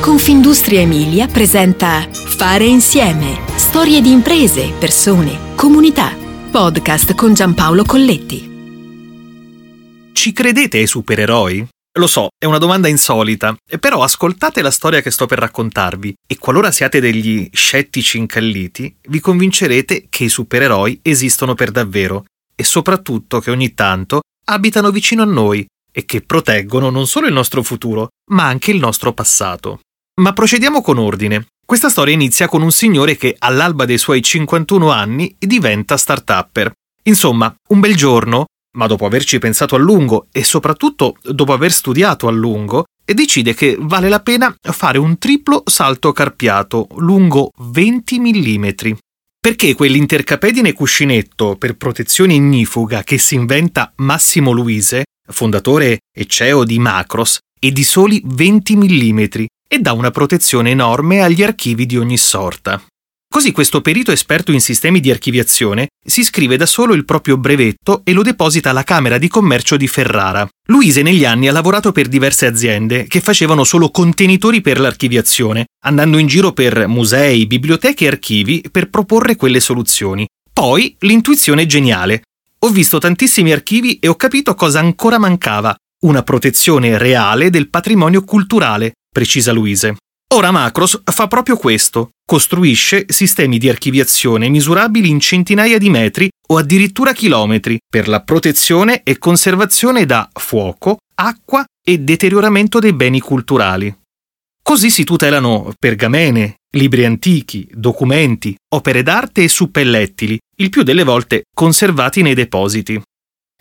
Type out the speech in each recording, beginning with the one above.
Confindustria Emilia presenta Fare insieme. Storie di imprese, persone, comunità. Podcast con Giampaolo Colletti. Ci credete ai supereroi? Lo so, è una domanda insolita, però ascoltate la storia che sto per raccontarvi e qualora siate degli scettici incalliti, vi convincerete che i supereroi esistono per davvero e soprattutto che ogni tanto abitano vicino a noi e che proteggono non solo il nostro futuro, ma anche il nostro passato. Ma procediamo con ordine. Questa storia inizia con un signore che all'alba dei suoi 51 anni diventa start-upper. Insomma, un bel giorno, ma dopo averci pensato a lungo e soprattutto dopo aver studiato a lungo, decide che vale la pena fare un triplo salto carpiato lungo 20 mm. Perché quell'intercapedine cuscinetto per protezione ignifuga che si inventa Massimo Luise, fondatore e CEO di Macros, è di soli 20 mm e dà una protezione enorme agli archivi di ogni sorta. Così questo perito esperto in sistemi di archiviazione si scrive da solo il proprio brevetto e lo deposita alla Camera di Commercio di Ferrara. Luise negli anni ha lavorato per diverse aziende che facevano solo contenitori per l'archiviazione, andando in giro per musei, biblioteche e archivi per proporre quelle soluzioni. Poi l'intuizione geniale. Ho visto tantissimi archivi e ho capito cosa ancora mancava, una protezione reale del patrimonio culturale, precisa Luise. Ora Macros fa proprio questo, costruisce sistemi di archiviazione misurabili in centinaia di metri o addirittura chilometri per la protezione e conservazione da fuoco, acqua e deterioramento dei beni culturali. Così si tutelano pergamene, libri antichi, documenti, opere d'arte e suppellettili, il più delle volte conservati nei depositi.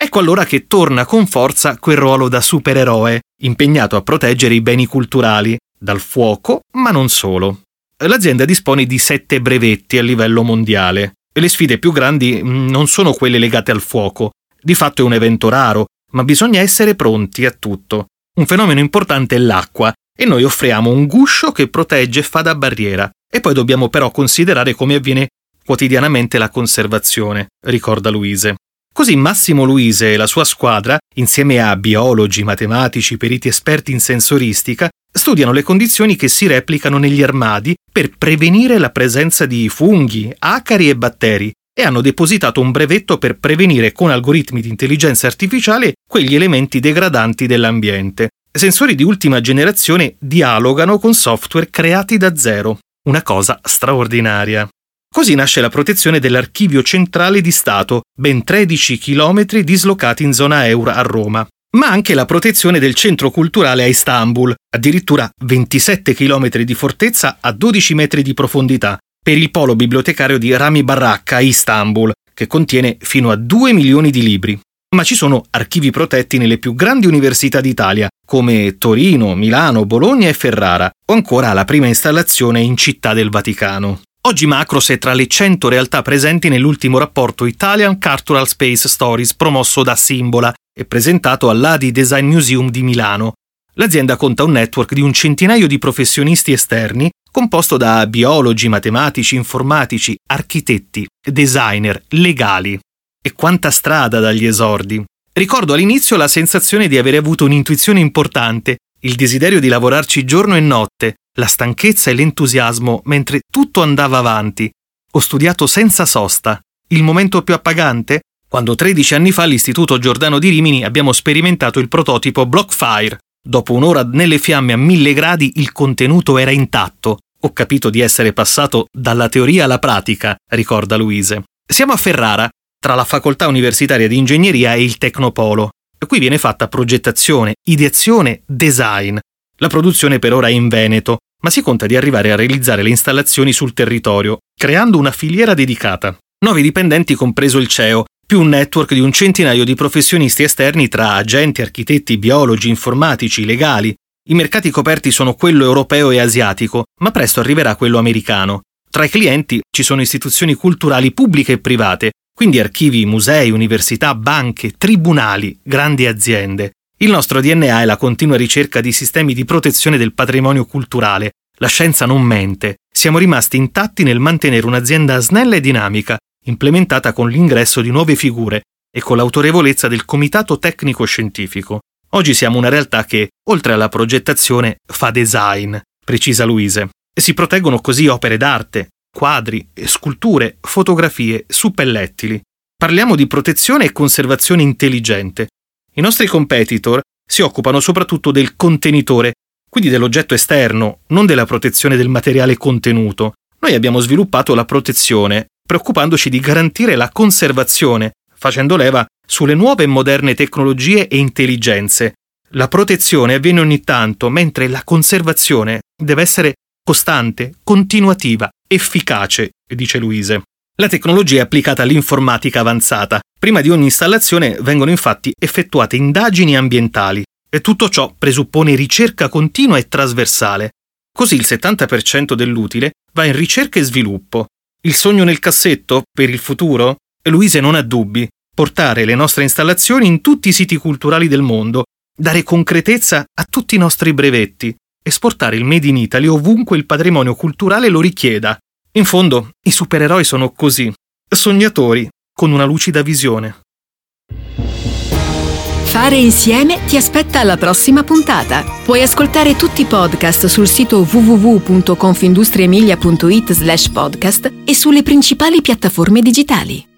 Ecco allora che torna con forza quel ruolo da supereroe, impegnato a proteggere i beni culturali, dal fuoco, ma non solo. L'azienda dispone di sette brevetti a livello mondiale le sfide più grandi mm, non sono quelle legate al fuoco. Di fatto è un evento raro, ma bisogna essere pronti a tutto. Un fenomeno importante è l'acqua e noi offriamo un guscio che protegge e fa da barriera. E poi dobbiamo però considerare come avviene quotidianamente la conservazione, ricorda Luise. Così Massimo Luise e la sua squadra, insieme a biologi, matematici, periti esperti in sensoristica, studiano le condizioni che si replicano negli armadi per prevenire la presenza di funghi, acari e batteri e hanno depositato un brevetto per prevenire con algoritmi di intelligenza artificiale quegli elementi degradanti dell'ambiente. Sensori di ultima generazione dialogano con software creati da zero, una cosa straordinaria. Così nasce la protezione dell'Archivio Centrale di Stato, ben 13 km dislocati in zona euro a Roma, ma anche la protezione del centro culturale a Istanbul, addirittura 27 km di fortezza a 12 metri di profondità, per il polo bibliotecario di Rami Baracca a Istanbul, che contiene fino a 2 milioni di libri. Ma ci sono archivi protetti nelle più grandi università d'Italia, come Torino, Milano, Bologna e Ferrara, o ancora la prima installazione in Città del Vaticano. Oggi Macros è tra le 100 realtà presenti nell'ultimo rapporto Italian Cultural Space Stories promosso da Simbola e presentato all'Adi Design Museum di Milano. L'azienda conta un network di un centinaio di professionisti esterni composto da biologi, matematici, informatici, architetti, designer, legali. E quanta strada dagli esordi. Ricordo all'inizio la sensazione di avere avuto un'intuizione importante, il desiderio di lavorarci giorno e notte, la stanchezza e l'entusiasmo mentre tutto andava avanti. Ho studiato senza sosta. Il momento più appagante? Quando 13 anni fa all'Istituto Giordano di Rimini abbiamo sperimentato il prototipo Blockfire. Dopo un'ora nelle fiamme a mille gradi il contenuto era intatto. Ho capito di essere passato dalla teoria alla pratica, ricorda Luise. Siamo a Ferrara, tra la facoltà universitaria di ingegneria e il Tecnopolo. Qui viene fatta progettazione, ideazione, design. La produzione per ora è in Veneto, ma si conta di arrivare a realizzare le installazioni sul territorio, creando una filiera dedicata. Nove dipendenti compreso il CEO, più un network di un centinaio di professionisti esterni tra agenti, architetti, biologi, informatici, legali. I mercati coperti sono quello europeo e asiatico, ma presto arriverà quello americano. Tra i clienti ci sono istituzioni culturali pubbliche e private, quindi archivi, musei, università, banche, tribunali, grandi aziende. Il nostro DNA è la continua ricerca di sistemi di protezione del patrimonio culturale. La scienza non mente. Siamo rimasti intatti nel mantenere un'azienda snella e dinamica, implementata con l'ingresso di nuove figure e con l'autorevolezza del Comitato Tecnico Scientifico. Oggi siamo una realtà che, oltre alla progettazione, fa design, precisa Luise. Si proteggono così opere d'arte, quadri, sculture, fotografie, suppellettili. Parliamo di protezione e conservazione intelligente. I nostri competitor si occupano soprattutto del contenitore, quindi dell'oggetto esterno, non della protezione del materiale contenuto. Noi abbiamo sviluppato la protezione, preoccupandoci di garantire la conservazione, facendo leva sulle nuove e moderne tecnologie e intelligenze. La protezione avviene ogni tanto, mentre la conservazione deve essere costante, continuativa, efficace, dice Luise. La tecnologia è applicata all'informatica avanzata. Prima di ogni installazione vengono infatti effettuate indagini ambientali e tutto ciò presuppone ricerca continua e trasversale. Così il 70% dell'utile va in ricerca e sviluppo. Il sogno nel cassetto per il futuro? Luise non ha dubbi. Portare le nostre installazioni in tutti i siti culturali del mondo, dare concretezza a tutti i nostri brevetti, esportare il Made in Italy ovunque il patrimonio culturale lo richieda. In fondo, i supereroi sono così, sognatori, con una lucida visione. Fare insieme ti aspetta alla prossima puntata. Puoi ascoltare tutti i podcast sul sito www.confindustriemilia.it slash podcast e sulle principali piattaforme digitali.